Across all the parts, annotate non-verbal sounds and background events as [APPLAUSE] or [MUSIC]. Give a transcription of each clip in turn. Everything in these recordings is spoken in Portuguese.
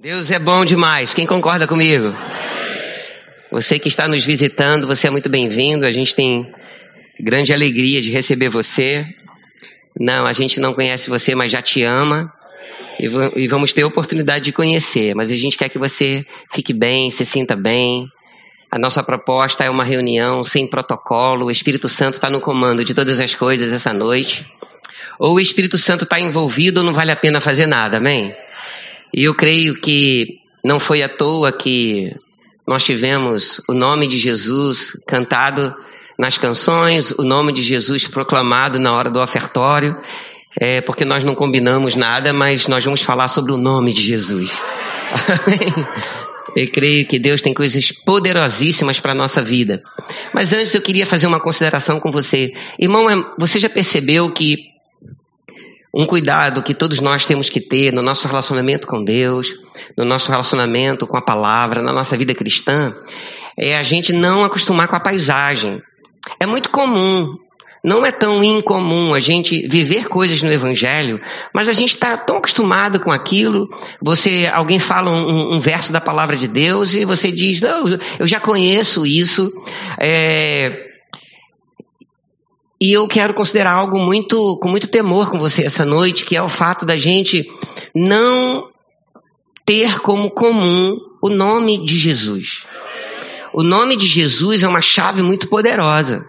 Deus é bom demais. Quem concorda comigo? Você que está nos visitando, você é muito bem-vindo. A gente tem grande alegria de receber você. Não, a gente não conhece você, mas já te ama. E vamos ter a oportunidade de conhecer. Mas a gente quer que você fique bem, se sinta bem. A nossa proposta é uma reunião sem protocolo. O Espírito Santo está no comando de todas as coisas essa noite. Ou o Espírito Santo está envolvido ou não vale a pena fazer nada, amém? E eu creio que não foi à toa que nós tivemos o nome de Jesus cantado nas canções, o nome de Jesus proclamado na hora do ofertório, é, porque nós não combinamos nada, mas nós vamos falar sobre o nome de Jesus. [LAUGHS] Eu creio que Deus tem coisas poderosíssimas para a nossa vida. Mas antes eu queria fazer uma consideração com você. Irmão, é, você já percebeu que um cuidado que todos nós temos que ter no nosso relacionamento com Deus, no nosso relacionamento com a palavra, na nossa vida cristã, é a gente não acostumar com a paisagem. É muito comum, não é tão incomum a gente viver coisas no Evangelho, mas a gente está tão acostumado com aquilo. Você, alguém fala um, um, verso da palavra de Deus e você diz: não, eu já conheço isso. É, e eu quero considerar algo muito, com muito temor com você essa noite, que é o fato da gente não ter como comum o nome de Jesus. O nome de Jesus é uma chave muito poderosa.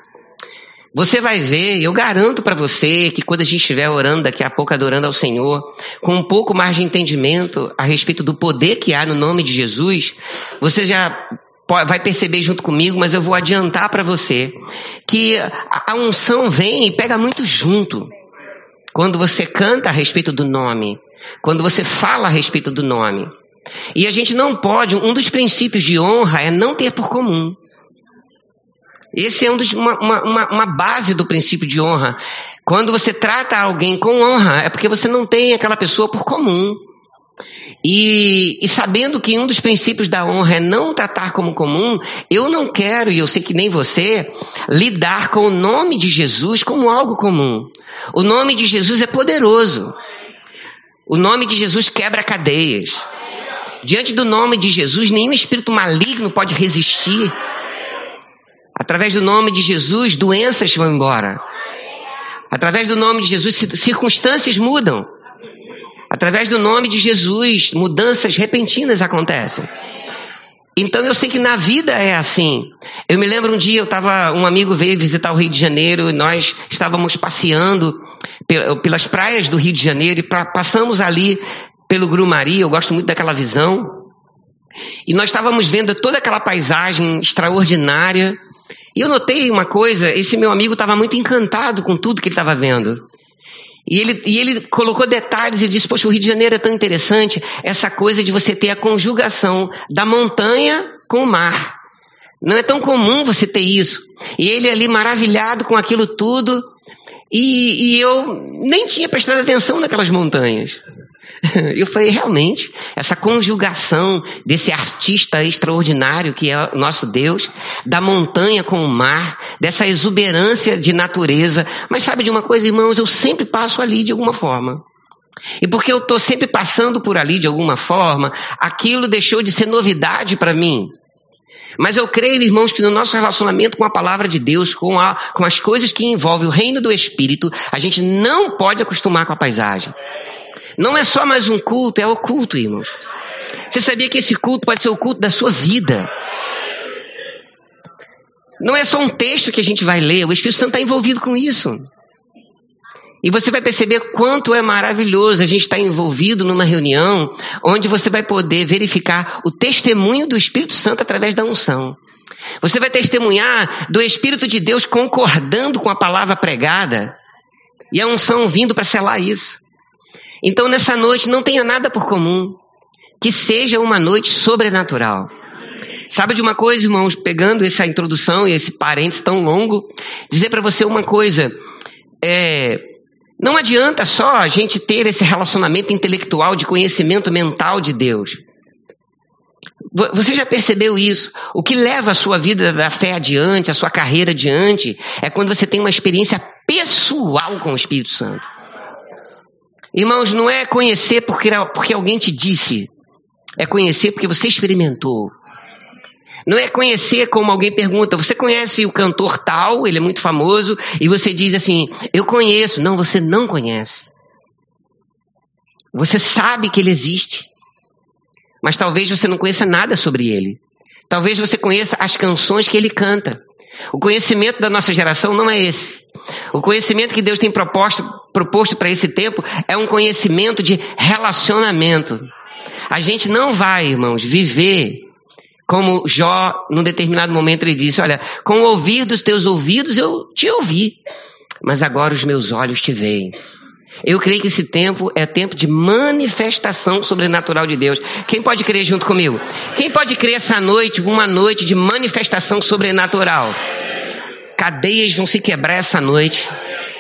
Você vai ver, eu garanto para você que quando a gente estiver orando daqui a pouco, adorando ao Senhor, com um pouco mais de entendimento a respeito do poder que há no nome de Jesus, você já vai perceber junto comigo, mas eu vou adiantar para você que a unção vem e pega muito junto. Quando você canta a respeito do nome, quando você fala a respeito do nome. E a gente não pode, um dos princípios de honra é não ter por comum. Esse é um dos, uma, uma, uma base do princípio de honra. Quando você trata alguém com honra, é porque você não tem aquela pessoa por comum. E, e, sabendo que um dos princípios da honra é não tratar como comum, eu não quero, e eu sei que nem você, lidar com o nome de Jesus como algo comum. O nome de Jesus é poderoso. O nome de Jesus quebra cadeias. Diante do nome de Jesus, nenhum espírito maligno pode resistir. Através do nome de Jesus, doenças vão embora. Através do nome de Jesus, circunstâncias mudam. Através do nome de Jesus, mudanças repentinas acontecem. Então eu sei que na vida é assim. Eu me lembro um dia, eu estava, um amigo veio visitar o Rio de Janeiro e nós estávamos passeando pelas praias do Rio de Janeiro e pra, passamos ali pelo Grumari, eu gosto muito daquela visão. E nós estávamos vendo toda aquela paisagem extraordinária. E eu notei uma coisa, esse meu amigo estava muito encantado com tudo que ele estava vendo. E ele, e ele colocou detalhes e disse: Poxa, o Rio de Janeiro é tão interessante, essa coisa de você ter a conjugação da montanha com o mar. Não é tão comum você ter isso. E ele ali maravilhado com aquilo tudo, e, e eu nem tinha prestado atenção naquelas montanhas. [LAUGHS] Eu falei, realmente, essa conjugação desse artista extraordinário que é nosso Deus, da montanha com o mar, dessa exuberância de natureza. Mas sabe de uma coisa, irmãos, eu sempre passo ali de alguma forma. E porque eu estou sempre passando por ali de alguma forma, aquilo deixou de ser novidade para mim. Mas eu creio, irmãos, que no nosso relacionamento com a palavra de Deus, com, a, com as coisas que envolvem o reino do Espírito, a gente não pode acostumar com a paisagem. Não é só mais um culto, é o culto, irmãos. Você sabia que esse culto pode ser o culto da sua vida? Não é só um texto que a gente vai ler, o Espírito Santo está envolvido com isso. E você vai perceber quanto é maravilhoso a gente estar envolvido numa reunião onde você vai poder verificar o testemunho do Espírito Santo através da unção. Você vai testemunhar do Espírito de Deus concordando com a palavra pregada e a unção vindo para selar isso. Então, nessa noite, não tenha nada por comum. Que seja uma noite sobrenatural. Sabe de uma coisa, irmãos, pegando essa introdução e esse parênteses tão longo, dizer para você uma coisa. É, não adianta só a gente ter esse relacionamento intelectual de conhecimento mental de Deus. Você já percebeu isso? O que leva a sua vida da fé adiante, a sua carreira adiante, é quando você tem uma experiência pessoal com o Espírito Santo. Irmãos, não é conhecer porque, porque alguém te disse. É conhecer porque você experimentou. Não é conhecer como alguém pergunta, você conhece o cantor tal, ele é muito famoso, e você diz assim, eu conheço. Não, você não conhece. Você sabe que ele existe, mas talvez você não conheça nada sobre ele. Talvez você conheça as canções que ele canta. O conhecimento da nossa geração não é esse. O conhecimento que Deus tem proposto, proposto para esse tempo é um conhecimento de relacionamento. A gente não vai, irmãos, viver como Jó, num determinado momento, ele disse: Olha, com o ouvir dos teus ouvidos eu te ouvi, mas agora os meus olhos te veem. Eu creio que esse tempo é tempo de manifestação sobrenatural de Deus. Quem pode crer junto comigo? Quem pode crer essa noite, uma noite de manifestação sobrenatural? Cadeias vão se quebrar essa noite.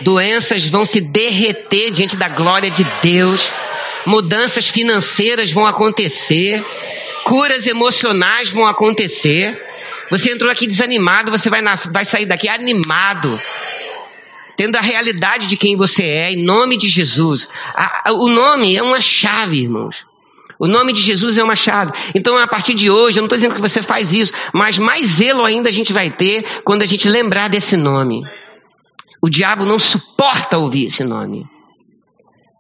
Doenças vão se derreter diante da glória de Deus. Mudanças financeiras vão acontecer. Curas emocionais vão acontecer. Você entrou aqui desanimado, você vai, vai sair daqui animado tendo a realidade de quem você é, em nome de Jesus. A, a, o nome é uma chave, irmãos. O nome de Jesus é uma chave. Então, a partir de hoje, eu não estou dizendo que você faz isso, mas mais zelo ainda a gente vai ter quando a gente lembrar desse nome. O diabo não suporta ouvir esse nome.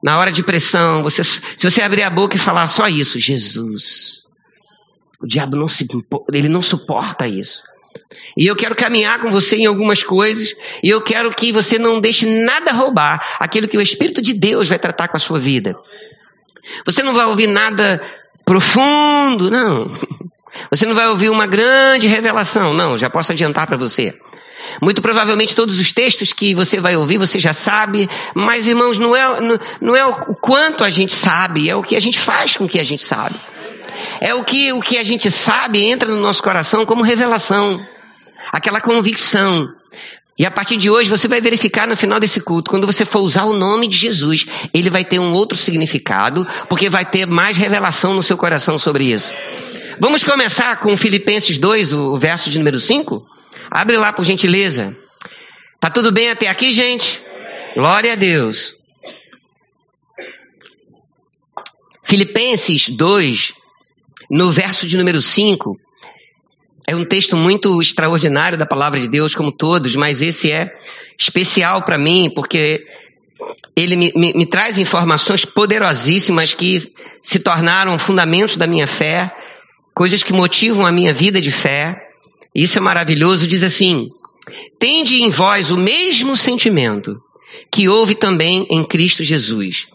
Na hora de pressão, você, se você abrir a boca e falar só isso, Jesus. O diabo não se, ele não suporta isso. E eu quero caminhar com você em algumas coisas, e eu quero que você não deixe nada roubar aquilo que o Espírito de Deus vai tratar com a sua vida. Você não vai ouvir nada profundo, não. [LAUGHS] Você não vai ouvir uma grande revelação, não, já posso adiantar para você. Muito provavelmente todos os textos que você vai ouvir você já sabe, mas irmãos, não é, não, não é o quanto a gente sabe, é o que a gente faz com o que a gente sabe. É o que, o que a gente sabe entra no nosso coração como revelação aquela convicção. E a partir de hoje você vai verificar no final desse culto, quando você for usar o nome de Jesus, ele vai ter um outro significado, porque vai ter mais revelação no seu coração sobre isso. Vamos começar com Filipenses 2, o verso de número 5? Abre lá por gentileza. Tá tudo bem até aqui, gente? Glória a Deus. Filipenses 2, no verso de número 5, é um texto muito extraordinário da palavra de Deus, como todos, mas esse é especial para mim, porque ele me, me, me, traz informações poderosíssimas que se tornaram fundamentos da minha fé, coisas que motivam a minha vida de fé. Isso é maravilhoso. Diz assim: Tende em vós o mesmo sentimento que houve também em Cristo Jesus,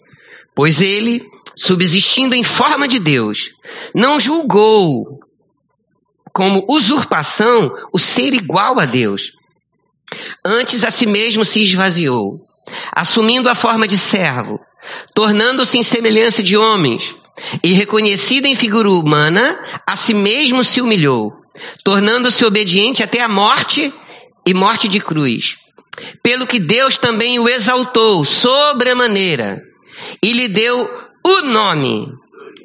pois ele, subsistindo em forma de Deus, não julgou como usurpação o ser igual a Deus. Antes a si mesmo se esvaziou, assumindo a forma de servo, tornando-se em semelhança de homens, e reconhecido em figura humana, a si mesmo se humilhou, tornando-se obediente até a morte e morte de cruz. Pelo que Deus também o exaltou sobremaneira e lhe deu o nome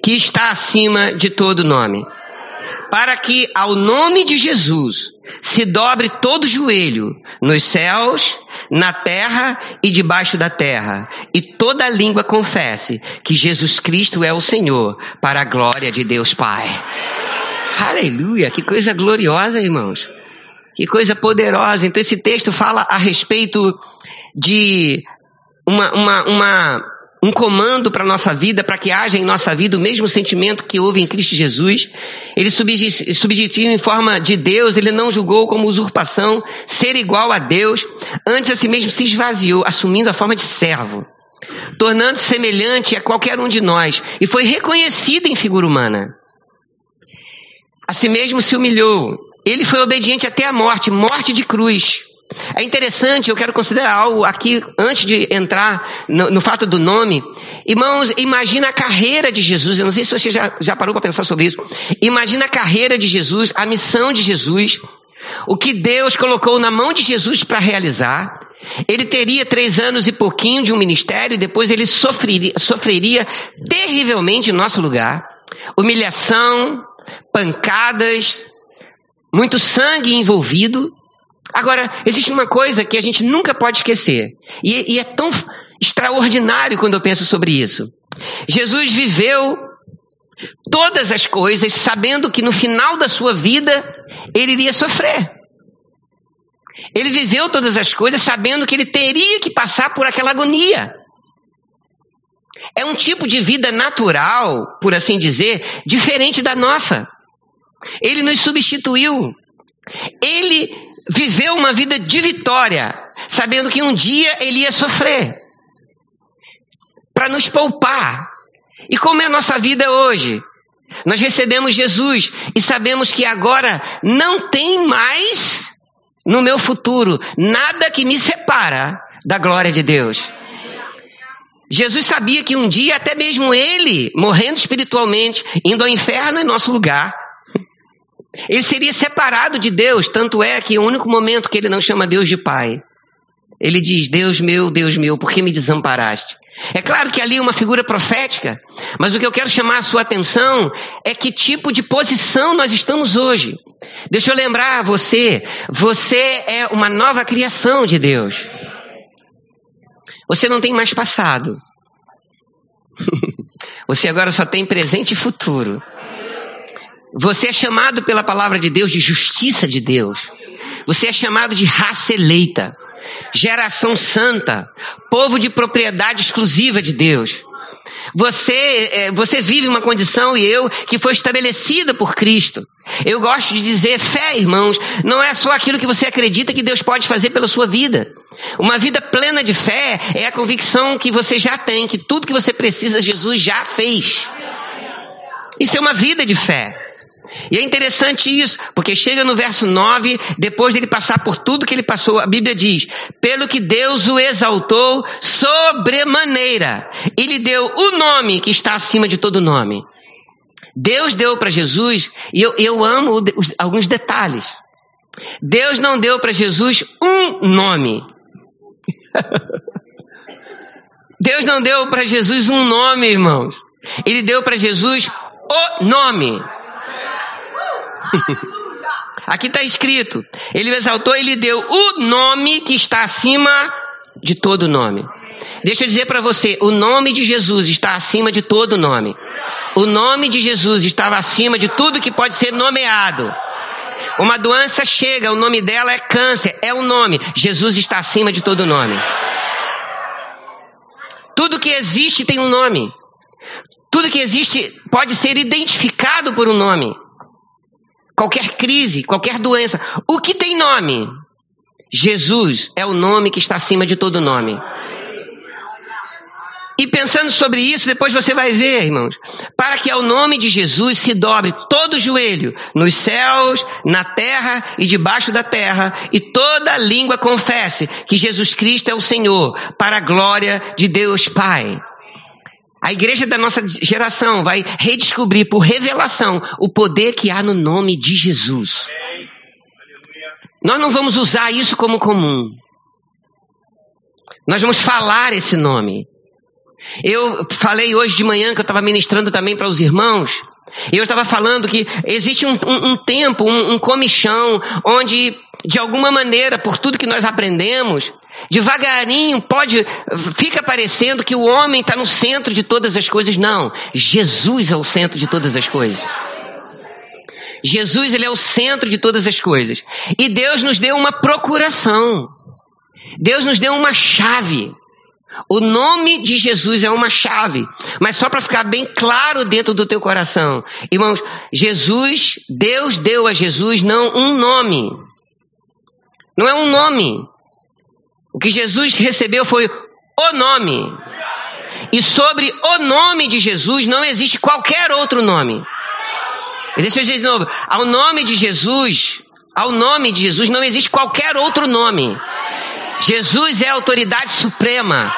que está acima de todo nome para que ao nome de Jesus se dobre todo joelho nos céus, na terra e debaixo da terra, e toda língua confesse que Jesus Cristo é o Senhor, para a glória de Deus Pai. Aleluia, que coisa gloriosa, irmãos. Que coisa poderosa. Então esse texto fala a respeito de uma, uma, uma um comando para a nossa vida, para que haja em nossa vida o mesmo sentimento que houve em Cristo Jesus. Ele subjetivo em forma de Deus, ele não julgou como usurpação ser igual a Deus, antes a si mesmo se esvaziou, assumindo a forma de servo, tornando-se semelhante a qualquer um de nós, e foi reconhecido em figura humana. A si mesmo se humilhou, ele foi obediente até a morte, morte de cruz. É interessante, eu quero considerar algo aqui, antes de entrar no, no, fato do nome. Irmãos, imagina a carreira de Jesus. Eu não sei se você já, já parou para pensar sobre isso. Imagina a carreira de Jesus, a missão de Jesus, o que Deus colocou na mão de Jesus para realizar. Ele teria três anos e pouquinho de um ministério, e depois ele sofreria, sofreria terrivelmente em nosso lugar. Humilhação, pancadas, muito sangue envolvido. Agora, existe uma coisa que a gente nunca pode esquecer, e, e é tão extraordinário quando eu penso sobre isso. Jesus viveu todas as coisas, sabendo que no final da sua vida ele iria sofrer. Ele viveu todas as coisas sabendo que ele teria que passar por aquela agonia. É um tipo de vida natural, por assim dizer, diferente da nossa. Ele nos substituiu. Ele viveu uma vida de vitória, sabendo que um dia ele ia sofrer para nos poupar. E como é a nossa vida hoje? Nós recebemos Jesus e sabemos que agora não tem mais no meu futuro nada que me separa da glória de Deus. Jesus sabia que um dia, até mesmo ele, morrendo espiritualmente, indo ao inferno em nosso lugar, ele seria separado de Deus. Tanto é que o único momento que ele não chama Deus de Pai, ele diz: Deus meu, Deus meu, por que me desamparaste? É claro que ali é uma figura profética, mas o que eu quero chamar a sua atenção é que tipo de posição nós estamos hoje. Deixa eu lembrar você, você é uma nova criação de Deus. Você não tem mais passado. [LAUGHS] Você agora só tem presente e futuro. Você é chamado pela palavra de Deus de justiça de Deus. Você é chamado de raça eleita, geração santa, povo de propriedade exclusiva de Deus. Você, é, você vive uma condição e eu que foi estabelecida por Cristo. Eu gosto de dizer, fé, irmãos, não é só aquilo que você acredita que Deus pode fazer pela sua vida. Uma vida plena de fé é a convicção que você já tem, que tudo que você precisa, Jesus já fez. Isso é uma vida de fé. E é interessante isso, porque chega no verso 9, depois dele passar por tudo que ele passou, a Bíblia diz: pelo que Deus o exaltou sobremaneira, e lhe deu o nome que está acima de todo nome. Deus deu para Jesus, e eu, eu amo os, alguns detalhes. Deus não deu para Jesus um nome. [LAUGHS] Deus não deu para Jesus um nome, irmãos. Ele deu para Jesus o nome. [LAUGHS] Aqui está escrito: Ele exaltou, ele deu o nome que está acima de todo nome. Deixa eu dizer para você: o nome de Jesus está acima de todo nome. O nome de Jesus estava acima de tudo que pode ser nomeado. Uma doença chega, o nome dela é câncer, é o nome. Jesus está acima de todo nome. Tudo que existe tem um nome. Tudo que existe pode ser identificado por um nome qualquer crise, qualquer doença. O que tem nome? Jesus é o nome que está acima de todo nome. E pensando sobre isso, depois você vai ver, irmãos, para que ao nome de Jesus se dobre todo joelho, nos céus, na terra e debaixo da terra, e toda língua confesse que Jesus Cristo é o Senhor, para a glória de Deus Pai. A igreja da nossa geração vai redescobrir por revelação o poder que há no nome de Jesus. Nós não vamos usar isso como comum. Nós vamos falar esse nome. Eu falei hoje de manhã que eu estava ministrando também para os irmãos. Eu estava falando que existe um, um, um tempo, um, um comichão, onde, de alguma maneira, por tudo que nós aprendemos, Devagarinho pode, fica parecendo que o homem está no centro de todas as coisas. Não, Jesus é o centro de todas as coisas. Jesus ele é o centro de todas as coisas. E Deus nos deu uma procuração. Deus nos deu uma chave. O nome de Jesus é uma chave, mas só para ficar bem claro dentro do teu coração. Irmãos, Jesus, Deus deu a Jesus não um nome. Não é um nome. O que Jesus recebeu foi o nome. E sobre o nome de Jesus não existe qualquer outro nome. E deixa eu dizer de novo, ao nome de Jesus, ao nome de Jesus não existe qualquer outro nome. Jesus é a autoridade suprema.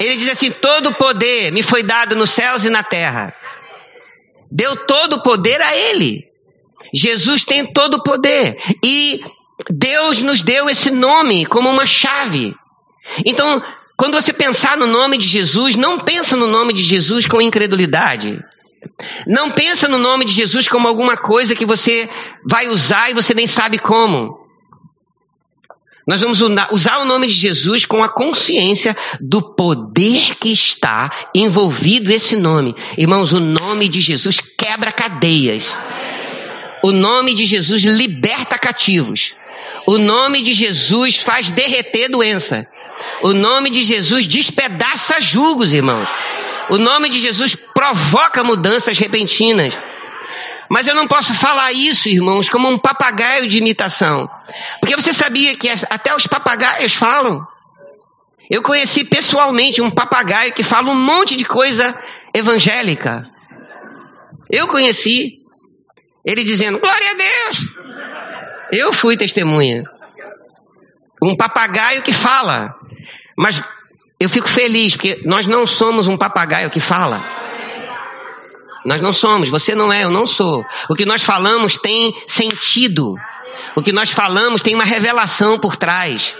Ele diz assim: todo o poder me foi dado nos céus e na terra. Deu todo o poder a Ele. Jesus tem todo o poder. E Deus nos deu esse nome como uma chave. Então, quando você pensar no nome de Jesus, não pensa no nome de Jesus com incredulidade. Não pensa no nome de Jesus como alguma coisa que você vai usar e você nem sabe como. Nós vamos usar o nome de Jesus com a consciência do poder que está envolvido esse nome. Irmãos, o nome de Jesus quebra cadeias. O nome de Jesus liberta cativos. O nome de Jesus faz derreter doença. O nome de Jesus despedaça julgos, irmãos. O nome de Jesus provoca mudanças repentinas. Mas eu não posso falar isso, irmãos, como um papagaio de imitação. Porque você sabia que até os papagaios falam? Eu conheci pessoalmente um papagaio que fala um monte de coisa evangélica. Eu conheci ele dizendo: Glória a Deus. Eu fui testemunha. Um papagaio que fala. Mas eu fico feliz, porque nós não somos um papagaio que fala. Nós não somos, você não é, eu não sou. O que nós falamos tem sentido. O que nós falamos tem uma revelação por trás.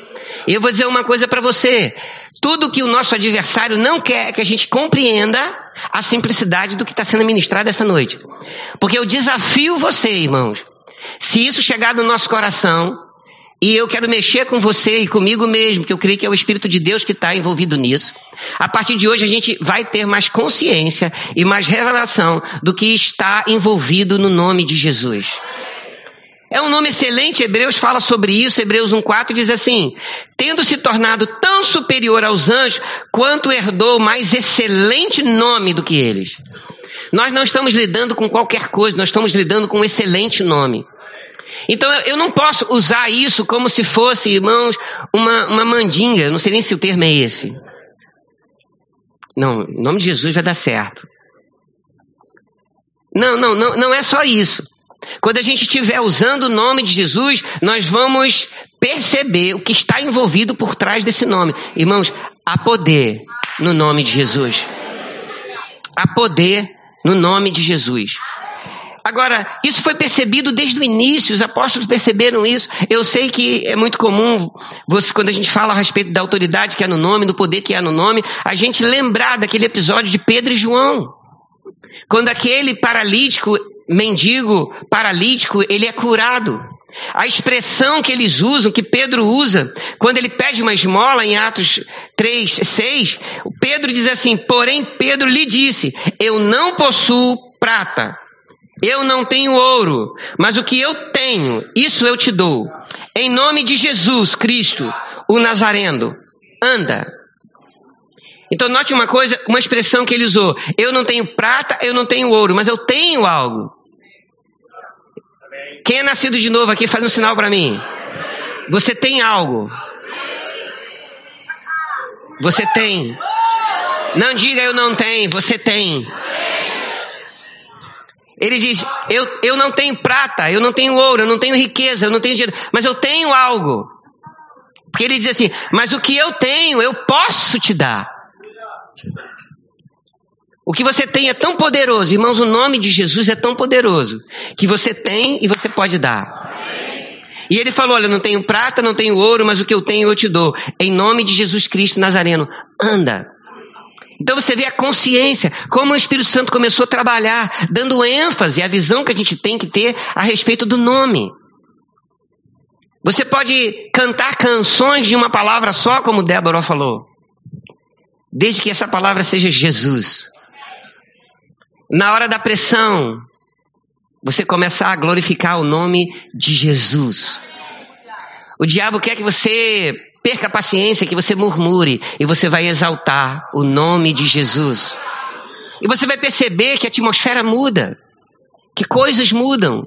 E eu vou dizer uma coisa para você. Tudo que o nosso adversário não quer que a gente compreenda a simplicidade do que está sendo ministrado essa noite. Porque eu desafio você, irmãos. Se isso chegar no nosso coração, e eu quero mexer com você e comigo mesmo, que eu creio que é o Espírito de Deus que está envolvido nisso. A partir de hoje a gente vai ter mais consciência e mais revelação do que está envolvido no nome de Jesus. É um nome excelente, Hebreus fala sobre isso, Hebreus 1,4 diz assim: tendo se tornado tão superior aos anjos, quanto herdou mais excelente nome do que eles. Nós não estamos lidando com qualquer coisa, nós estamos lidando com um excelente nome. Então eu não posso usar isso como se fosse, irmãos, uma, uma mandinga. Não sei nem se o termo é esse. Não, em nome de Jesus vai dar certo. Não, não, não, não é só isso. Quando a gente estiver usando o nome de Jesus, nós vamos perceber o que está envolvido por trás desse nome. Irmãos, há poder no nome de Jesus. Há poder no nome de Jesus. Agora, isso foi percebido desde o início, os apóstolos perceberam isso. Eu sei que é muito comum, você, quando a gente fala a respeito da autoridade que há no nome, do poder que há no nome, a gente lembrar daquele episódio de Pedro e João. Quando aquele paralítico, mendigo, paralítico, ele é curado. A expressão que eles usam, que Pedro usa, quando ele pede uma esmola em Atos 3, 6, Pedro diz assim: Porém, Pedro lhe disse: Eu não possuo prata eu não tenho ouro, mas o que eu tenho, isso eu te dou. Em nome de Jesus Cristo, o Nazareno, anda. Então note uma coisa, uma expressão que ele usou. Eu não tenho prata, eu não tenho ouro, mas eu tenho algo. Quem é nascido de novo aqui faz um sinal para mim. Você tem algo. Você tem. Não diga eu não tenho, você tem. Ele diz: eu, eu não tenho prata, eu não tenho ouro, eu não tenho riqueza, eu não tenho dinheiro, mas eu tenho algo. Porque ele diz assim: Mas o que eu tenho, eu posso te dar. O que você tem é tão poderoso, irmãos, o nome de Jesus é tão poderoso, que você tem e você pode dar. E ele falou: Olha, não tenho prata, não tenho ouro, mas o que eu tenho eu te dou. Em nome de Jesus Cristo Nazareno, anda. Então você vê a consciência, como o Espírito Santo começou a trabalhar, dando ênfase à visão que a gente tem que ter a respeito do nome. Você pode cantar canções de uma palavra só, como Débora falou, desde que essa palavra seja Jesus. Na hora da pressão, você começar a glorificar o nome de Jesus. O diabo quer que você perca a paciência, que você murmure e você vai exaltar o nome de Jesus. E você vai perceber que a atmosfera muda, que coisas mudam.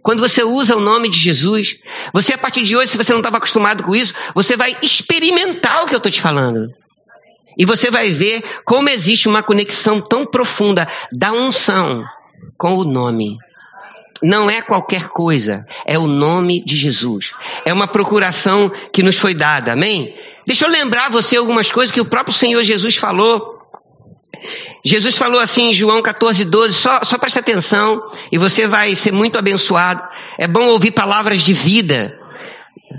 Quando você usa o nome de Jesus, você a partir de hoje, se você não estava acostumado com isso, você vai experimentar o que eu estou te falando. E você vai ver como existe uma conexão tão profunda da unção com o nome não é qualquer coisa, é o nome de Jesus. É uma procuração que nos foi dada, amém? Deixa eu lembrar você algumas coisas que o próprio Senhor Jesus falou. Jesus falou assim em João 14, 12, só, só preste atenção e você vai ser muito abençoado. É bom ouvir palavras de vida.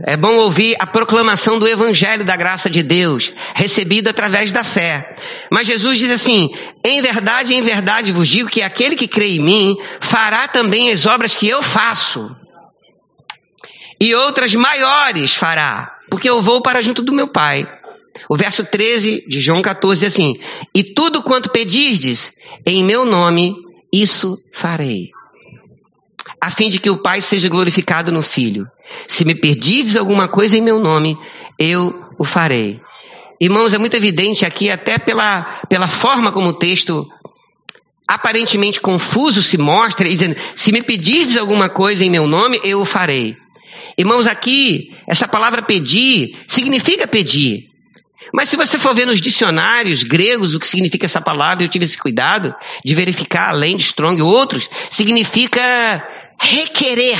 É bom ouvir a proclamação do Evangelho da graça de Deus, recebido através da fé. Mas Jesus diz assim: em verdade, em verdade vos digo que aquele que crê em mim fará também as obras que eu faço, e outras maiores fará, porque eu vou para junto do meu Pai. O verso 13 de João 14 diz assim: E tudo quanto pedirdes em meu nome, isso farei. A fim de que o Pai seja glorificado no Filho. Se me pedirdes alguma coisa em meu nome, eu o farei. Irmãos, é muito evidente aqui, até pela, pela forma como o texto aparentemente confuso se mostra, dizendo: Se me pedirdes alguma coisa em meu nome, eu o farei. Irmãos, aqui, essa palavra pedir significa pedir. Mas se você for ver nos dicionários gregos o que significa essa palavra, eu tive esse cuidado de verificar, além de strong e outros, significa requerer.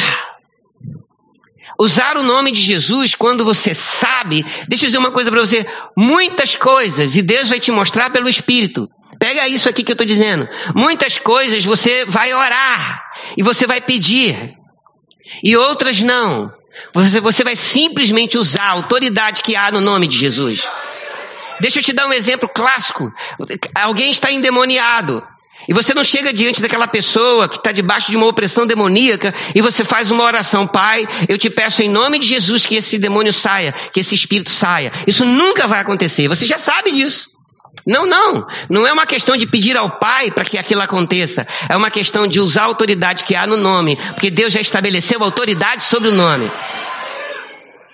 Usar o nome de Jesus quando você sabe, deixa eu dizer uma coisa para você, muitas coisas, e Deus vai te mostrar pelo Espírito. Pega isso aqui que eu estou dizendo. Muitas coisas você vai orar e você vai pedir, e outras não. Você, você vai simplesmente usar a autoridade que há no nome de Jesus. Deixa eu te dar um exemplo clássico. Alguém está endemoniado. E você não chega diante daquela pessoa que está debaixo de uma opressão demoníaca e você faz uma oração, Pai, eu te peço em nome de Jesus que esse demônio saia, que esse espírito saia. Isso nunca vai acontecer. Você já sabe disso. Não, não. Não é uma questão de pedir ao Pai para que aquilo aconteça. É uma questão de usar a autoridade que há no nome. Porque Deus já estabeleceu autoridade sobre o nome.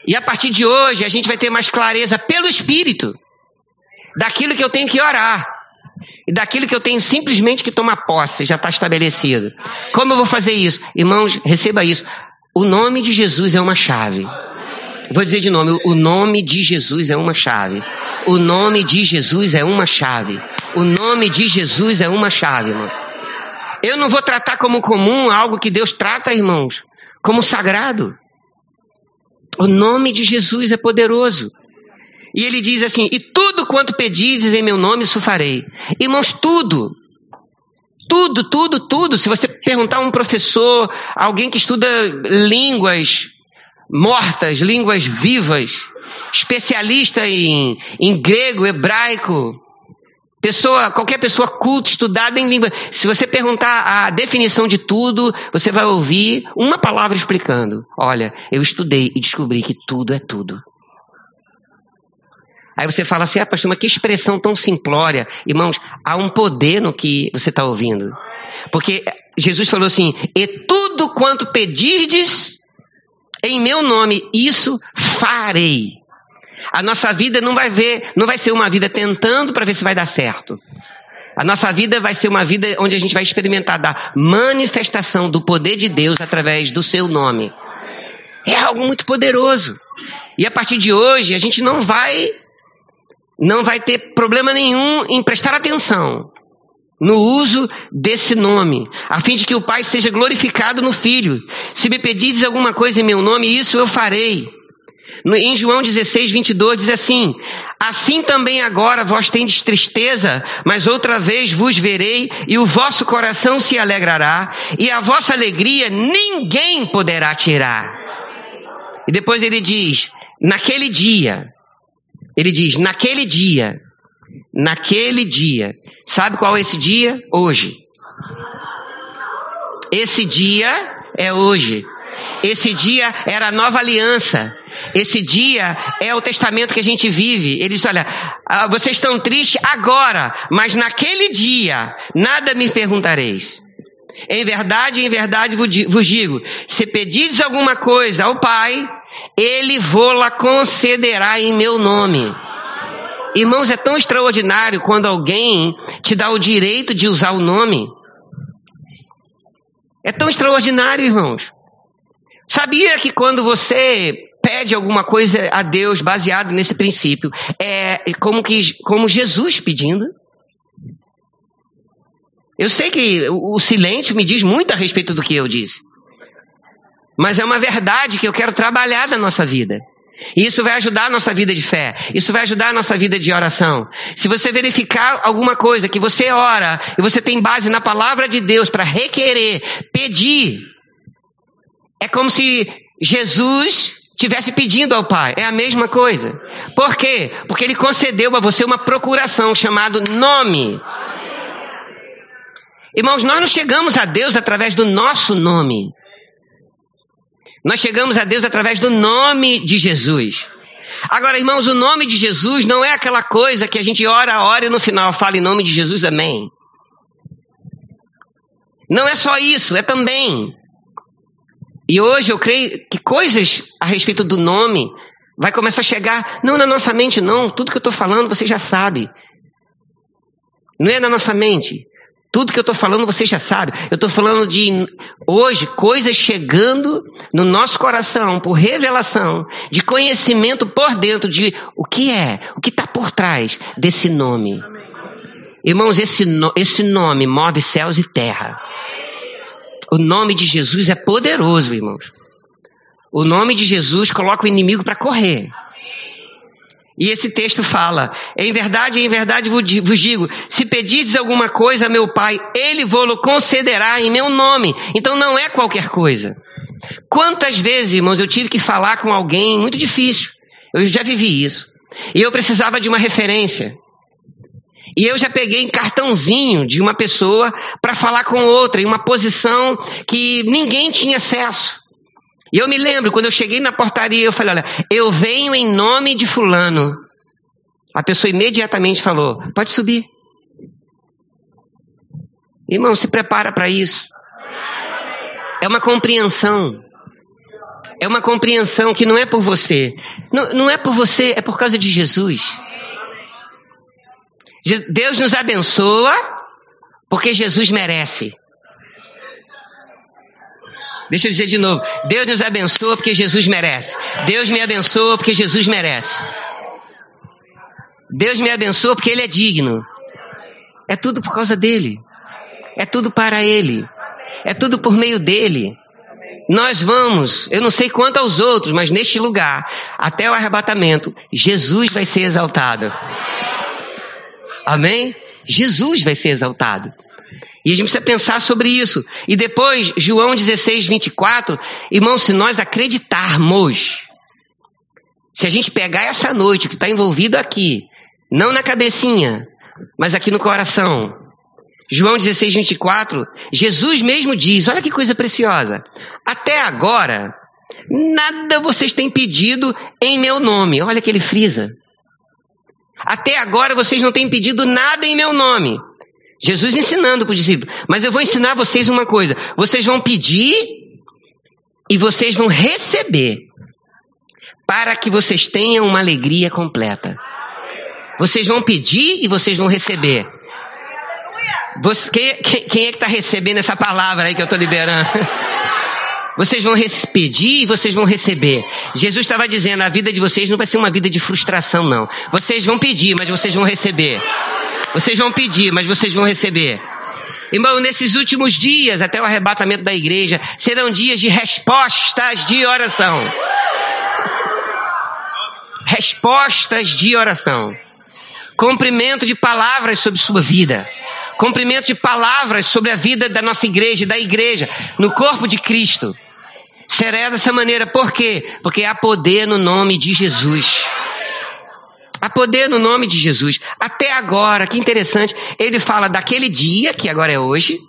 E a partir de hoje a gente vai ter mais clareza pelo Espírito daquilo que eu tenho que orar e daquilo que eu tenho simplesmente que tomar posse, já está estabelecido. Como eu vou fazer isso? Irmãos, receba isso. O nome de Jesus é uma chave. Vou dizer de nome, o nome de Jesus é uma chave. O nome de Jesus é uma chave. O nome de Jesus é uma chave, irmão. Eu não vou tratar como comum algo que Deus trata, irmãos, como sagrado. O nome de Jesus é poderoso. E ele diz assim: E tudo quanto pedires em meu nome, isso farei. Irmãos, tudo. Tudo, tudo, tudo. Se você perguntar a um professor, alguém que estuda línguas mortas, línguas vivas, especialista em, em grego, hebraico, pessoa, qualquer pessoa culta, estudada em língua. Se você perguntar a definição de tudo, você vai ouvir uma palavra explicando. Olha, eu estudei e descobri que tudo é tudo. Aí você fala assim, ah, pastor, mas que expressão tão simplória. Irmãos, há um poder no que você está ouvindo. Porque Jesus falou assim, e tudo quanto pedirdes em meu nome, isso farei. A nossa vida não vai ver, não vai ser uma vida tentando para ver se vai dar certo. A nossa vida vai ser uma vida onde a gente vai experimentar da manifestação do poder de Deus através do seu nome. É algo muito poderoso. E a partir de hoje, a gente não vai não vai ter problema nenhum em prestar atenção no uso desse nome, a fim de que o Pai seja glorificado no Filho. Se me pedires alguma coisa em meu nome, isso eu farei. Em João 16, 22 diz assim: Assim também agora vós tendes tristeza, mas outra vez vos verei, e o vosso coração se alegrará, e a vossa alegria ninguém poderá tirar. E depois ele diz: Naquele dia, ele diz: naquele dia, naquele dia. Sabe qual é esse dia? Hoje. Esse dia é hoje. Esse dia era a nova aliança. Esse dia é o testamento que a gente vive. Ele diz: Olha, ah, vocês estão tristes agora, mas naquele dia nada me perguntareis. Em verdade, em verdade vos digo: se pedires alguma coisa ao Pai, Ele vô-la concederá em meu nome. Irmãos, é tão extraordinário quando alguém te dá o direito de usar o nome. É tão extraordinário, irmãos. Sabia que quando você pede alguma coisa a Deus baseado nesse princípio, é como que como Jesus pedindo? Eu sei que o silêncio me diz muito a respeito do que eu disse. Mas é uma verdade que eu quero trabalhar na nossa vida. E isso vai ajudar a nossa vida de fé. Isso vai ajudar a nossa vida de oração. Se você verificar alguma coisa que você ora e você tem base na palavra de Deus para requerer, pedir, é como se Jesus tivesse pedindo ao Pai. É a mesma coisa. Por quê? Porque ele concedeu a você uma procuração chamada nome. Irmãos, nós não chegamos a Deus através do nosso nome. Nós chegamos a Deus através do nome de Jesus. Agora, irmãos, o nome de Jesus não é aquela coisa que a gente ora, ora e no final fala em nome de Jesus, amém. Não é só isso, é também. E hoje eu creio que coisas a respeito do nome vai começar a chegar, não na nossa mente, não. Tudo que eu estou falando você já sabe. Não é na nossa mente. Tudo que eu estou falando você já sabe. Eu estou falando de hoje coisas chegando no nosso coração por revelação, de conhecimento por dentro de o que é, o que está por trás desse nome. Irmãos, esse, esse nome move céus e terra. O nome de Jesus é poderoso, irmãos. O nome de Jesus coloca o inimigo para correr. E esse texto fala: Em verdade, em verdade vos digo: se pedides alguma coisa a meu Pai, Ele vos concederá em meu nome. Então não é qualquer coisa. Quantas vezes, irmãos, eu tive que falar com alguém muito difícil. Eu já vivi isso. E eu precisava de uma referência. E eu já peguei cartãozinho de uma pessoa para falar com outra, em uma posição que ninguém tinha acesso. E eu me lembro, quando eu cheguei na portaria, eu falei: Olha, eu venho em nome de Fulano. A pessoa imediatamente falou: Pode subir. Irmão, se prepara para isso. É uma compreensão. É uma compreensão que não é por você. Não, não é por você, é por causa de Jesus. Deus nos abençoa porque Jesus merece. Deixa eu dizer de novo. Deus nos abençoa porque Jesus merece. Deus me abençoa porque Jesus merece. Deus me abençoa porque Ele é digno. É tudo por causa dele. É tudo para Ele. É tudo por meio dele. Nós vamos, eu não sei quanto aos outros, mas neste lugar, até o arrebatamento, Jesus vai ser exaltado. Amém? Jesus vai ser exaltado. E a gente precisa pensar sobre isso. E depois, João 16, 24, irmãos, se nós acreditarmos, se a gente pegar essa noite que está envolvido aqui, não na cabecinha, mas aqui no coração, João 16, 24, Jesus mesmo diz: olha que coisa preciosa. Até agora, nada vocês têm pedido em meu nome. Olha que ele frisa. Até agora vocês não têm pedido nada em meu nome. Jesus ensinando para os discípulos. Mas eu vou ensinar vocês uma coisa. Vocês vão pedir e vocês vão receber. Para que vocês tenham uma alegria completa. Vocês vão pedir e vocês vão receber. Você, quem, quem, quem, é que está recebendo essa palavra aí que eu estou liberando? [LAUGHS] Vocês vão pedir e vocês vão receber. Jesus estava dizendo: a vida de vocês não vai ser uma vida de frustração, não. Vocês vão pedir, mas vocês vão receber. Vocês vão pedir, mas vocês vão receber. Irmão, nesses últimos dias, até o arrebatamento da igreja, serão dias de respostas de oração. Respostas de oração. Cumprimento de palavras sobre sua vida. Cumprimento de palavras sobre a vida da nossa igreja, da igreja, no corpo de Cristo. Será dessa maneira. Por quê? Porque há poder no nome de Jesus. Há poder no nome de Jesus. Até agora, que interessante, ele fala daquele dia, que agora é hoje.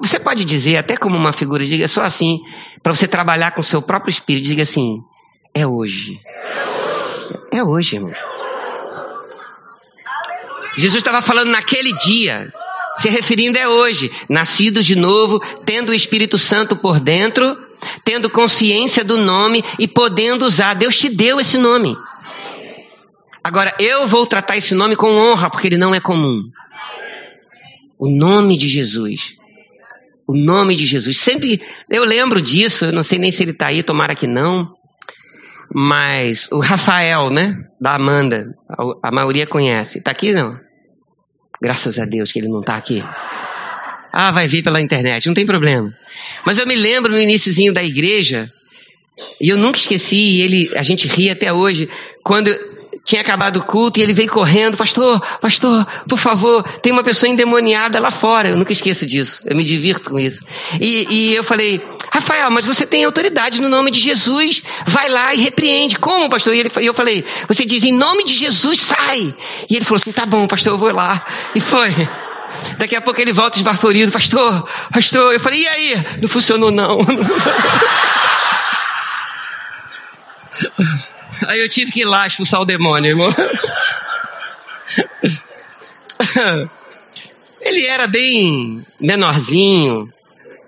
Você pode dizer, até como uma figura, diga só assim, para você trabalhar com o seu próprio espírito, diga assim: é hoje. É hoje, irmão. Jesus estava falando naquele dia se referindo é hoje, nascidos de novo, tendo o Espírito Santo por dentro, tendo consciência do nome e podendo usar. Deus te deu esse nome. Agora, eu vou tratar esse nome com honra, porque ele não é comum. O nome de Jesus. O nome de Jesus. Sempre, eu lembro disso, eu não sei nem se ele está aí, tomara que não. Mas o Rafael, né? Da Amanda, a, a maioria conhece. Está aqui não? Graças a Deus que ele não está aqui. Ah, vai vir pela internet, não tem problema. Mas eu me lembro no iníciozinho da igreja, e eu nunca esqueci, e ele, a gente ri até hoje, quando tinha acabado o culto e ele veio correndo, pastor, pastor, por favor, tem uma pessoa endemoniada lá fora. Eu nunca esqueço disso, eu me divirto com isso. E, e eu falei, Rafael, mas você tem autoridade no nome de Jesus, vai lá e repreende. Como, pastor? E ele, eu falei, você diz, em nome de Jesus, sai. E ele falou assim, tá bom, pastor, eu vou lá. E foi. Daqui a pouco ele volta esbaforido, pastor, pastor. Eu falei, e aí? Não funcionou não. [LAUGHS] [LAUGHS] Aí eu tive que ir lá expulsar o demônio, irmão. Ele era bem menorzinho.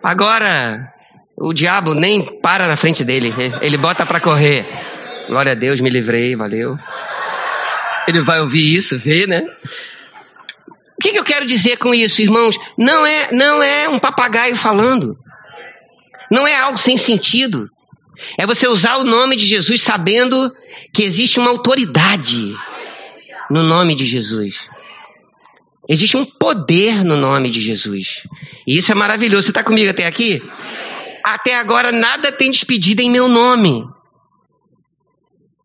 Agora o diabo nem para na frente dele. Ele bota para correr. Glória a Deus, me livrei, valeu. Ele vai ouvir isso, vê, né? O que, que eu quero dizer com isso, irmãos? Não é, não é um papagaio falando. Não é algo sem sentido. É você usar o nome de Jesus sabendo que existe uma autoridade no nome de Jesus. Existe um poder no nome de Jesus. E isso é maravilhoso. Você está comigo até aqui? Até agora nada tem despedida em meu nome.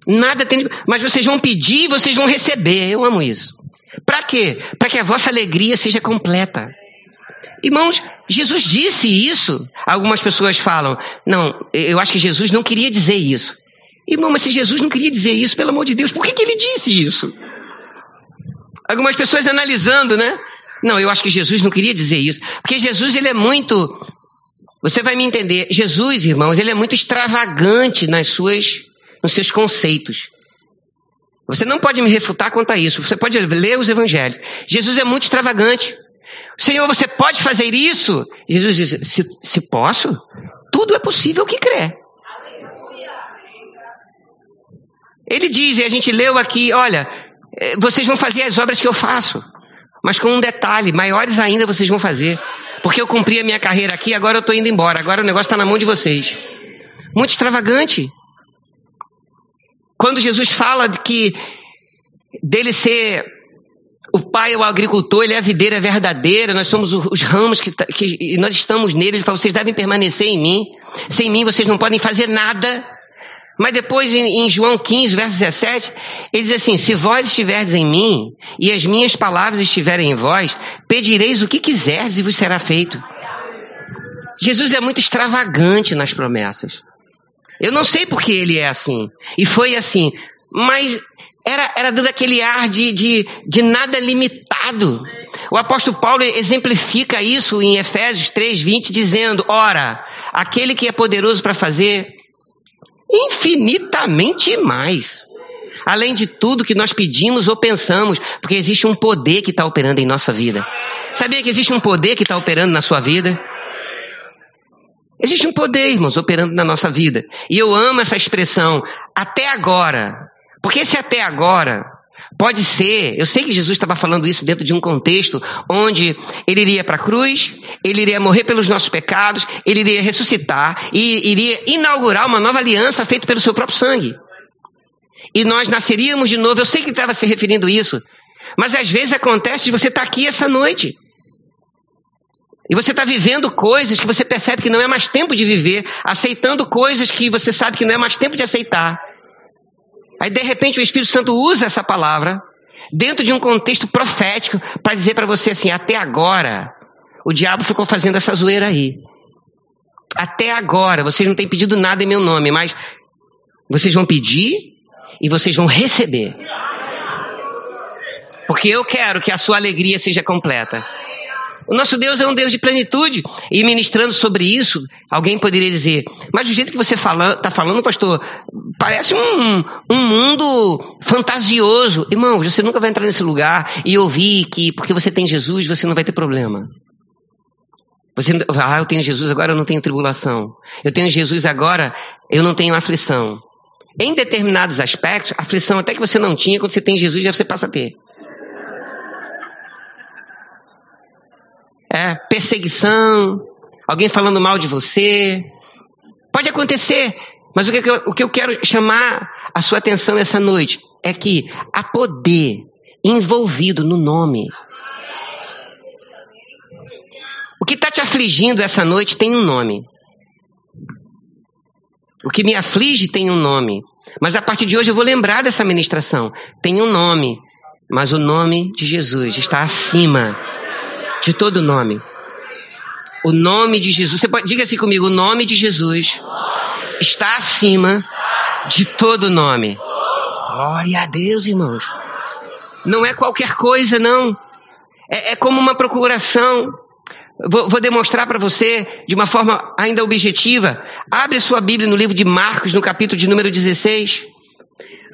Nada tem. Mas vocês vão pedir e vocês vão receber. Eu amo isso. Para quê? Para que a vossa alegria seja completa. Irmãos, Jesus disse isso. Algumas pessoas falam, não, eu acho que Jesus não queria dizer isso. Irmão, mas se Jesus não queria dizer isso, pelo amor de Deus, por que, que ele disse isso? Algumas pessoas analisando, né? Não, eu acho que Jesus não queria dizer isso. Porque Jesus, ele é muito. Você vai me entender. Jesus, irmãos, ele é muito extravagante nas suas, nos seus conceitos. Você não pode me refutar quanto a isso. Você pode ler os evangelhos. Jesus é muito extravagante. Senhor, você pode fazer isso? Jesus diz: se, se posso, tudo é possível que crê. Ele diz, e a gente leu aqui: olha, é, vocês vão fazer as obras que eu faço. Mas com um detalhe, maiores ainda vocês vão fazer. Porque eu cumpri a minha carreira aqui, agora eu estou indo embora. Agora o negócio está na mão de vocês. Muito extravagante. Quando Jesus fala que dele ser o pai é o agricultor, ele é a videira verdadeira, nós somos os ramos que, que nós estamos nele. Ele fala: vocês devem permanecer em mim. Sem mim vocês não podem fazer nada. Mas depois, em, João 15, verso 17, ele diz assim: Se vós estiverdes em mim e as minhas palavras estiverem em vós, pedireis o que quiserdes e vos será feito. Jesus é muito extravagante nas promessas. Eu não sei porque ele é assim. E foi assim. Mas era, era dando aquele ar de, de, de nada limitado. O apóstolo Paulo exemplifica isso em Efésios 3, 20, dizendo: Ora, aquele que é poderoso para fazer infinitamente mais. Além de tudo que nós pedimos ou pensamos, porque existe um poder que está operando em nossa vida. Sabia que existe um poder que está operando na sua vida? Existe um poder, irmãos, operando na nossa vida. E eu amo essa expressão, até agora. Porque esse até agora Pode ser, eu sei que Jesus estava falando isso dentro de um contexto onde ele iria para a cruz, ele iria morrer pelos nossos pecados, ele iria ressuscitar e iria inaugurar uma nova aliança feita pelo seu próprio sangue. E nós nasceríamos de novo. Eu sei que ele estava se referindo a isso, mas às vezes acontece de você estar tá aqui essa noite. E você está vivendo coisas que você percebe que não é mais tempo de viver, aceitando coisas que você sabe que não é mais tempo de aceitar. Aí de repente o Espírito Santo usa essa palavra dentro de um contexto profético para dizer para você assim: até agora o diabo ficou fazendo essa zoeira aí. Até agora vocês não têm pedido nada em meu nome, mas vocês vão pedir e vocês vão receber. Porque eu quero que a sua alegria seja completa. O nosso Deus é um Deus de plenitude. E ministrando sobre isso, alguém poderia dizer: Mas do jeito que você está fala, tá falando, pastor, parece um, um mundo fantasioso. Irmão, você nunca vai entrar nesse lugar e ouvir que porque você tem Jesus, você não vai ter problema. Você, ah, eu tenho Jesus, agora eu não tenho tribulação. Eu tenho Jesus, agora eu não tenho aflição. Em determinados aspectos, aflição até que você não tinha, quando você tem Jesus, já você passa a ter. É, perseguição, alguém falando mal de você. Pode acontecer, mas o que, eu, o que eu quero chamar a sua atenção essa noite é que há poder envolvido no nome. O que está te afligindo essa noite tem um nome. O que me aflige tem um nome. Mas a partir de hoje eu vou lembrar dessa ministração. Tem um nome. Mas o nome de Jesus está acima de todo nome. O nome de Jesus. Você pode, diga assim comigo: o nome de Jesus está acima de todo nome. Glória a Deus, irmãos. Não é qualquer coisa, não. É, é como uma procuração. Vou, vou demonstrar para você de uma forma ainda objetiva. Abre sua Bíblia no livro de Marcos, no capítulo de número 16.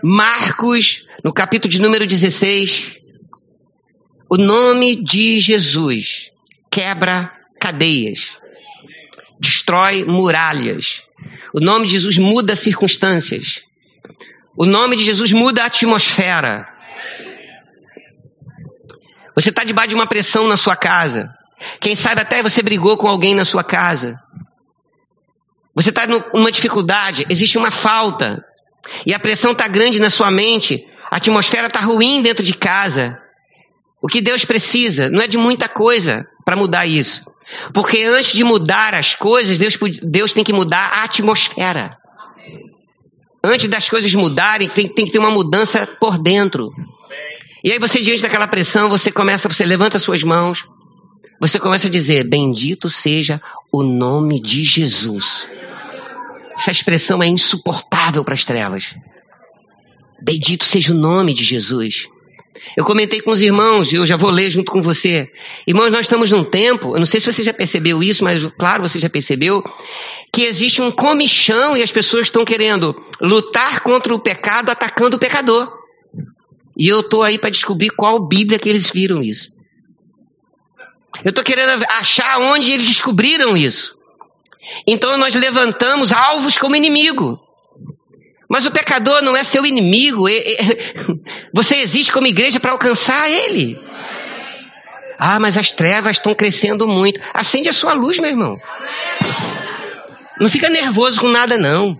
Marcos, no capítulo de número 16, o nome de Jesus quebra cadeias, destrói muralhas. O nome de Jesus muda circunstâncias. O nome de Jesus muda a atmosfera. Você está debaixo de uma pressão na sua casa. Quem sabe até você brigou com alguém na sua casa. Você está numa dificuldade, existe uma falta. E a pressão está grande na sua mente. A atmosfera está ruim dentro de casa. O que Deus precisa não é de muita coisa para mudar isso. Porque antes de mudar as coisas, Deus, Deus tem que mudar a atmosfera. Antes das coisas mudarem, tem, tem que ter uma mudança por dentro. E aí você, diante daquela pressão, você começa, você levanta suas mãos, você começa a dizer: Bendito seja o nome de Jesus. Essa expressão é insuportável para as trevas. Bendito seja o nome de Jesus. Eu comentei com os irmãos e eu já vou ler junto com você. Irmãos, nós estamos num tempo, eu não sei se você já percebeu isso, mas claro, você já percebeu, que existe um comichão e as pessoas estão querendo lutar contra o pecado atacando o pecador. E eu estou aí para descobrir qual Bíblia que eles viram isso. Eu estou querendo achar onde eles descobriram isso. Então nós levantamos alvos como inimigo. Mas o pecador não é seu inimigo. [LAUGHS] Você existe como igreja para alcançar ele. Ah, mas as trevas estão crescendo muito. Acende a sua luz, meu irmão. Não fica nervoso com nada, não.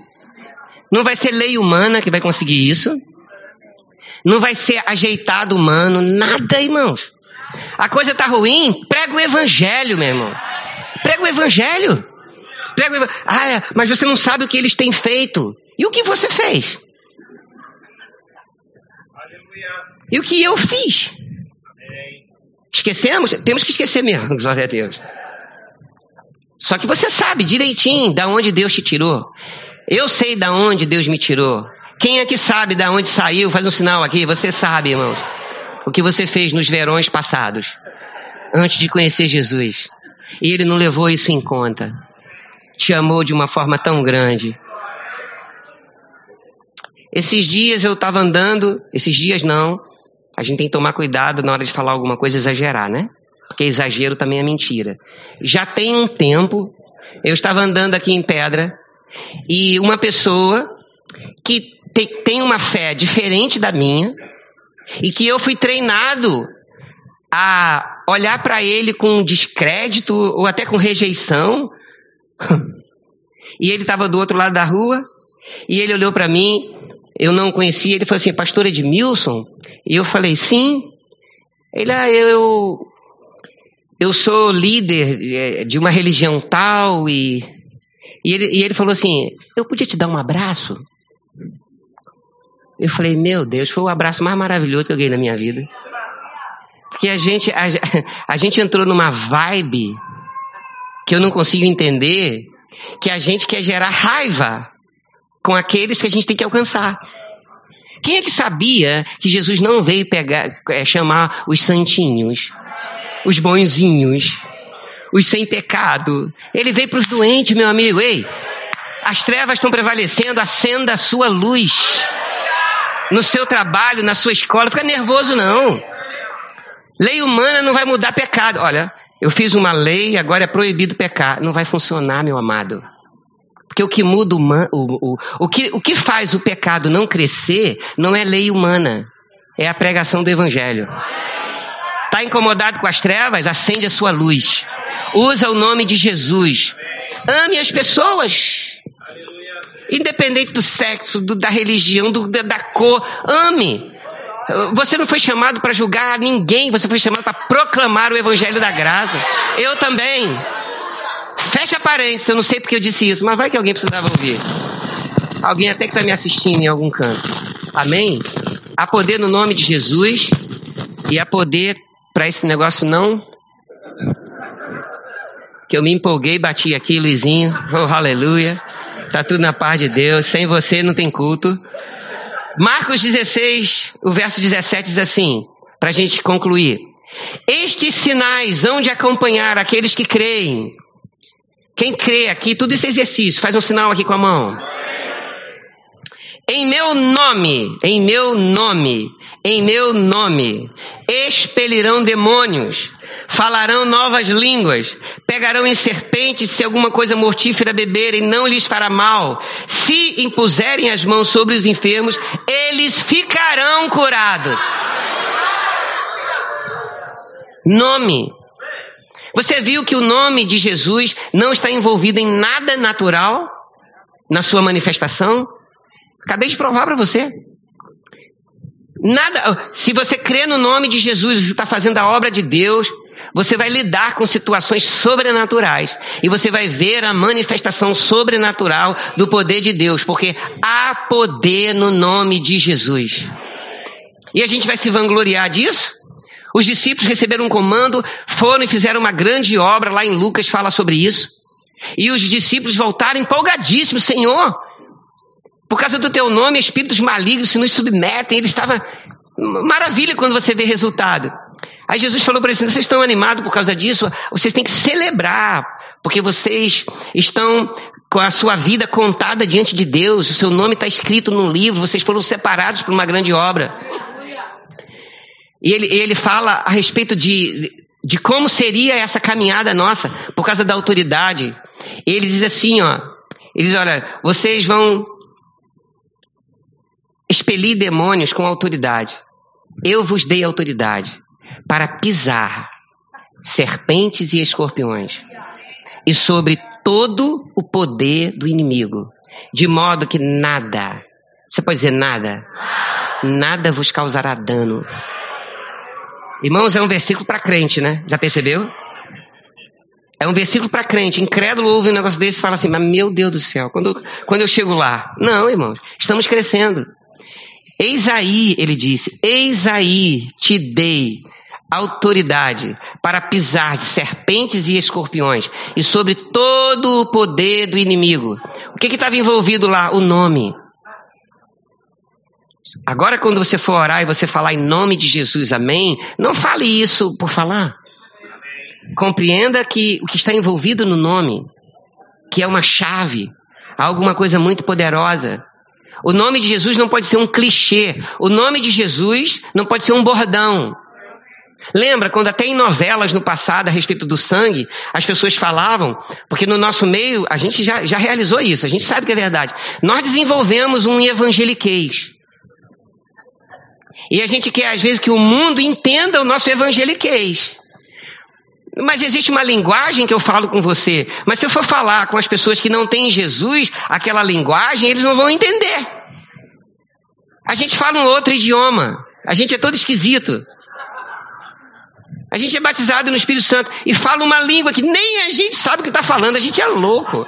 Não vai ser lei humana que vai conseguir isso. Não vai ser ajeitado humano, nada, irmãos. A coisa está ruim, prega o evangelho, meu irmão. Prega o evangelho. Prega o. Ah, é, mas você não sabe o que eles têm feito. E o que você fez? E o que eu fiz? Esquecemos? Temos que esquecer mesmo, [LAUGHS] glória a Deus. Só que você sabe direitinho da onde Deus te tirou. Eu sei da onde Deus me tirou. Quem é que sabe da onde saiu? Faz um sinal aqui. Você sabe, irmãos. O que você fez nos verões passados, antes de conhecer Jesus. E ele não levou isso em conta. Te amou de uma forma tão grande esses dias eu estava andando, esses dias não, a gente tem que tomar cuidado na hora de falar alguma coisa exagerar, né? Porque exagero também é mentira. Já tem um tempo, eu estava andando aqui em Pedra e uma pessoa que tem uma fé diferente da minha e que eu fui treinado a olhar para ele com descrédito ou até com rejeição. [LAUGHS] E ele estava do outro lado da rua e ele olhou para mim eu não conhecia, ele falou assim, pastor Edmilson? E eu falei, sim. Ele, ah, eu, eu sou líder é, de uma religião tal e, e, ele, e ele falou assim, eu podia te dar um abraço? Eu falei, meu Deus, foi o abraço mais maravilhoso que eu ganhei na minha vida. Porque a gente, a, [LAUGHS] a gente entrou numa vibe que eu não consigo entender, que a gente quer gerar raiva com aqueles que a gente tem que alcançar. Quem é que sabia que Jesus não veio pegar, é, chamar os santinhos, os bonzinhos, os sem pecado? Ele veio para os doentes, meu amigo. Ei, as trevas estão prevalecendo, acenda a sua luz. No seu trabalho, na sua escola, fica nervoso não. Lei humana não vai mudar pecado. Olha, eu fiz uma lei, agora é proibido pecar. Não vai funcionar, meu amado. Porque o que muda o, o, o, que, o que faz o pecado não crescer não é lei humana, é a pregação do evangelho. Está incomodado com as trevas? Acende a sua luz. Usa o nome de Jesus. Ame as pessoas. Independente do sexo, do, da religião, do, da cor. Ame. Você não foi chamado para julgar ninguém, você foi chamado para proclamar o evangelho da graça. Eu também. Fecha parênteses, eu não sei porque eu disse isso, mas vai que alguém precisava ouvir. Alguém até que está me assistindo em algum canto. Amém? Há poder no nome de Jesus e há poder para esse negócio não. Que eu me empolguei, bati aqui, Luizinho. Oh, aleluia. Tá tudo na paz de Deus. Sem você não tem culto. Marcos 16, o verso 17 diz assim, para a gente concluir. Estes sinais hão de acompanhar aqueles que creem. Quem crê aqui, tudo isso é exercício, faz um sinal aqui com a mão. Em meu nome, em meu nome, em meu nome, expelirão demônios, falarão novas línguas, pegarão em serpentes se alguma coisa mortífera beberem, não lhes fará mal. Se impuserem as mãos sobre os enfermos, eles ficarão curados. Nome. Você viu que o nome de Jesus não está envolvido em nada natural na sua manifestação? Acabei de provar para você. Nada. Se você crê no nome de Jesus, você está fazendo a obra de Deus. Você vai lidar com situações sobrenaturais e você vai ver a manifestação sobrenatural do poder de Deus, porque há poder no nome de Jesus. E a gente vai se vangloriar disso? Os discípulos receberam um comando, foram e fizeram uma grande obra, lá em Lucas fala sobre isso. E os discípulos voltaram empolgadíssimos, Senhor, por causa do teu nome, espíritos malignos se nos submetem. Ele estava maravilha quando você vê resultado. Aí Jesus falou para eles: vocês estão animados por causa disso? Vocês têm que celebrar, porque vocês estão com a sua vida contada diante de Deus. O seu nome está escrito no livro. Vocês foram separados para uma grande obra. E ele, ele fala a respeito de, de como seria essa caminhada nossa por causa da autoridade. Ele diz assim, ó. Ele diz, olha, vocês vão expelir demônios com autoridade. Eu vos dei autoridade para pisar serpentes e escorpiões e sobre todo o poder do inimigo, de modo que nada, você pode dizer nada, nada vos causará dano. Irmãos, é um versículo para crente, né? Já percebeu? É um versículo para crente. Incrédulo ouve um negócio desse e fala assim: Mas meu Deus do céu, quando, quando eu chego lá. Não, irmãos, estamos crescendo. Eis aí, ele disse, eis aí te dei autoridade para pisar de serpentes e escorpiões e sobre todo o poder do inimigo. O que estava envolvido lá? O nome. Agora, quando você for orar e você falar em nome de Jesus, amém, não fale isso por falar. Compreenda que o que está envolvido no nome, que é uma chave, alguma coisa muito poderosa. O nome de Jesus não pode ser um clichê. O nome de Jesus não pode ser um bordão. Lembra quando até em novelas no passado a respeito do sangue, as pessoas falavam, porque no nosso meio a gente já, já realizou isso, a gente sabe que é verdade. Nós desenvolvemos um evangeliquez. E a gente quer às vezes que o mundo entenda o nosso evangeliquez. Mas existe uma linguagem que eu falo com você. Mas se eu for falar com as pessoas que não têm Jesus, aquela linguagem, eles não vão entender. A gente fala um outro idioma. A gente é todo esquisito. A gente é batizado no Espírito Santo e fala uma língua que nem a gente sabe o que está falando. A gente é louco.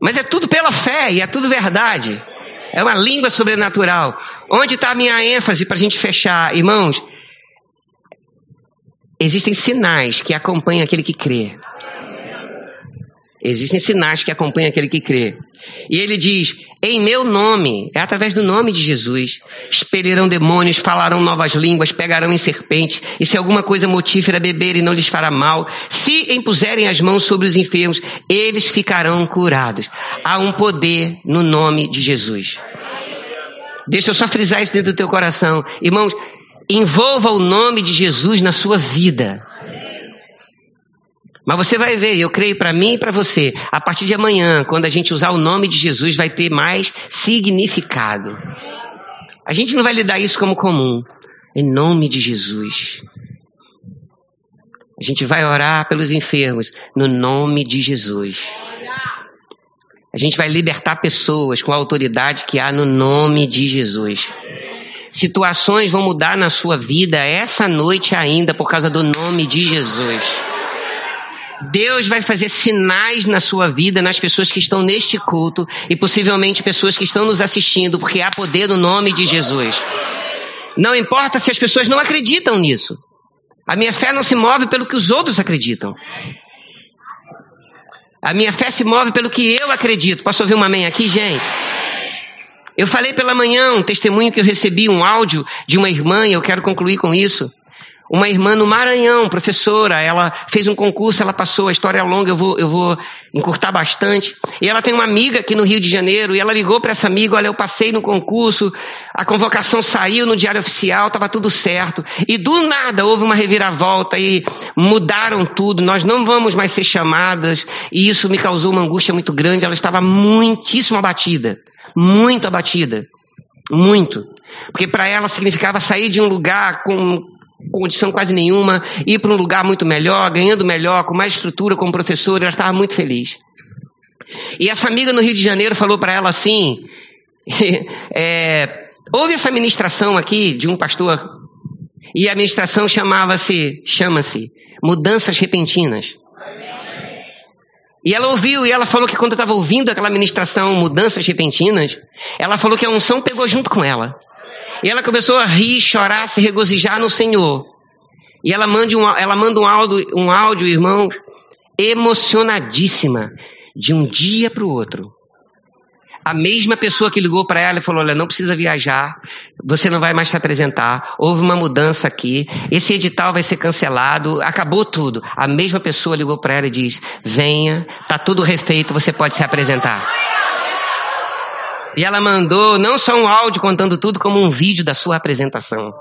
Mas é tudo pela fé e é tudo verdade. É uma língua sobrenatural. Onde está a minha ênfase para a gente fechar, irmãos? Existem sinais que acompanham aquele que crê. Existem sinais que acompanham aquele que crê. E ele diz: em meu nome, é através do nome de Jesus, expelirão demônios, falarão novas línguas, pegarão em serpentes, e se alguma coisa motífera beberem, não lhes fará mal. Se impuserem as mãos sobre os enfermos, eles ficarão curados. Há um poder no nome de Jesus. Deixa eu só frisar isso dentro do teu coração. Irmãos, Envolva o nome de Jesus na sua vida. Mas você vai ver, eu creio para mim e para você, a partir de amanhã, quando a gente usar o nome de Jesus, vai ter mais significado. A gente não vai lidar isso como comum. Em nome de Jesus. A gente vai orar pelos enfermos no nome de Jesus. A gente vai libertar pessoas com a autoridade que há no nome de Jesus. Situações vão mudar na sua vida essa noite ainda por causa do nome de Jesus. Deus vai fazer sinais na sua vida, nas pessoas que estão neste culto e possivelmente pessoas que estão nos assistindo, porque há poder no nome de Jesus. Não importa se as pessoas não acreditam nisso. A minha fé não se move pelo que os outros acreditam. A minha fé se move pelo que eu acredito. Posso ouvir uma amém aqui, gente? Eu falei pela manhã um testemunho que eu recebi, um áudio de uma irmã, e eu quero concluir com isso. Uma irmã no Maranhão, professora, ela fez um concurso, ela passou, a história é longa, eu vou, eu vou encurtar bastante. E ela tem uma amiga aqui no Rio de Janeiro, e ela ligou para essa amiga, olha, eu passei no concurso, a convocação saiu no diário oficial, estava tudo certo. E do nada houve uma reviravolta e mudaram tudo, nós não vamos mais ser chamadas, e isso me causou uma angústia muito grande, ela estava muitíssimo abatida, muito abatida, muito. Porque para ela significava sair de um lugar com condição quase nenhuma, ir para um lugar muito melhor, ganhando melhor, com mais estrutura como professora, ela estava muito feliz. E essa amiga no Rio de Janeiro falou para ela assim: [LAUGHS] é, houve essa ministração aqui de um pastor, e a ministração chamava-se, chama-se, mudanças repentinas. E ela ouviu, e ela falou que quando estava ouvindo aquela ministração, mudanças repentinas, ela falou que a unção pegou junto com ela. E ela começou a rir, chorar, se regozijar no Senhor. E ela manda um, ela manda um áudio, um áudio, irmão, emocionadíssima, de um dia para o outro. A mesma pessoa que ligou para ela e falou: Olha, não precisa viajar, você não vai mais se apresentar, houve uma mudança aqui, esse edital vai ser cancelado, acabou tudo. A mesma pessoa ligou para ela e diz: Venha, tá tudo refeito, você pode se apresentar. E ela mandou não só um áudio contando tudo, como um vídeo da sua apresentação.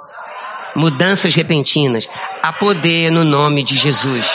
Mudanças repentinas. Há poder no nome de Jesus.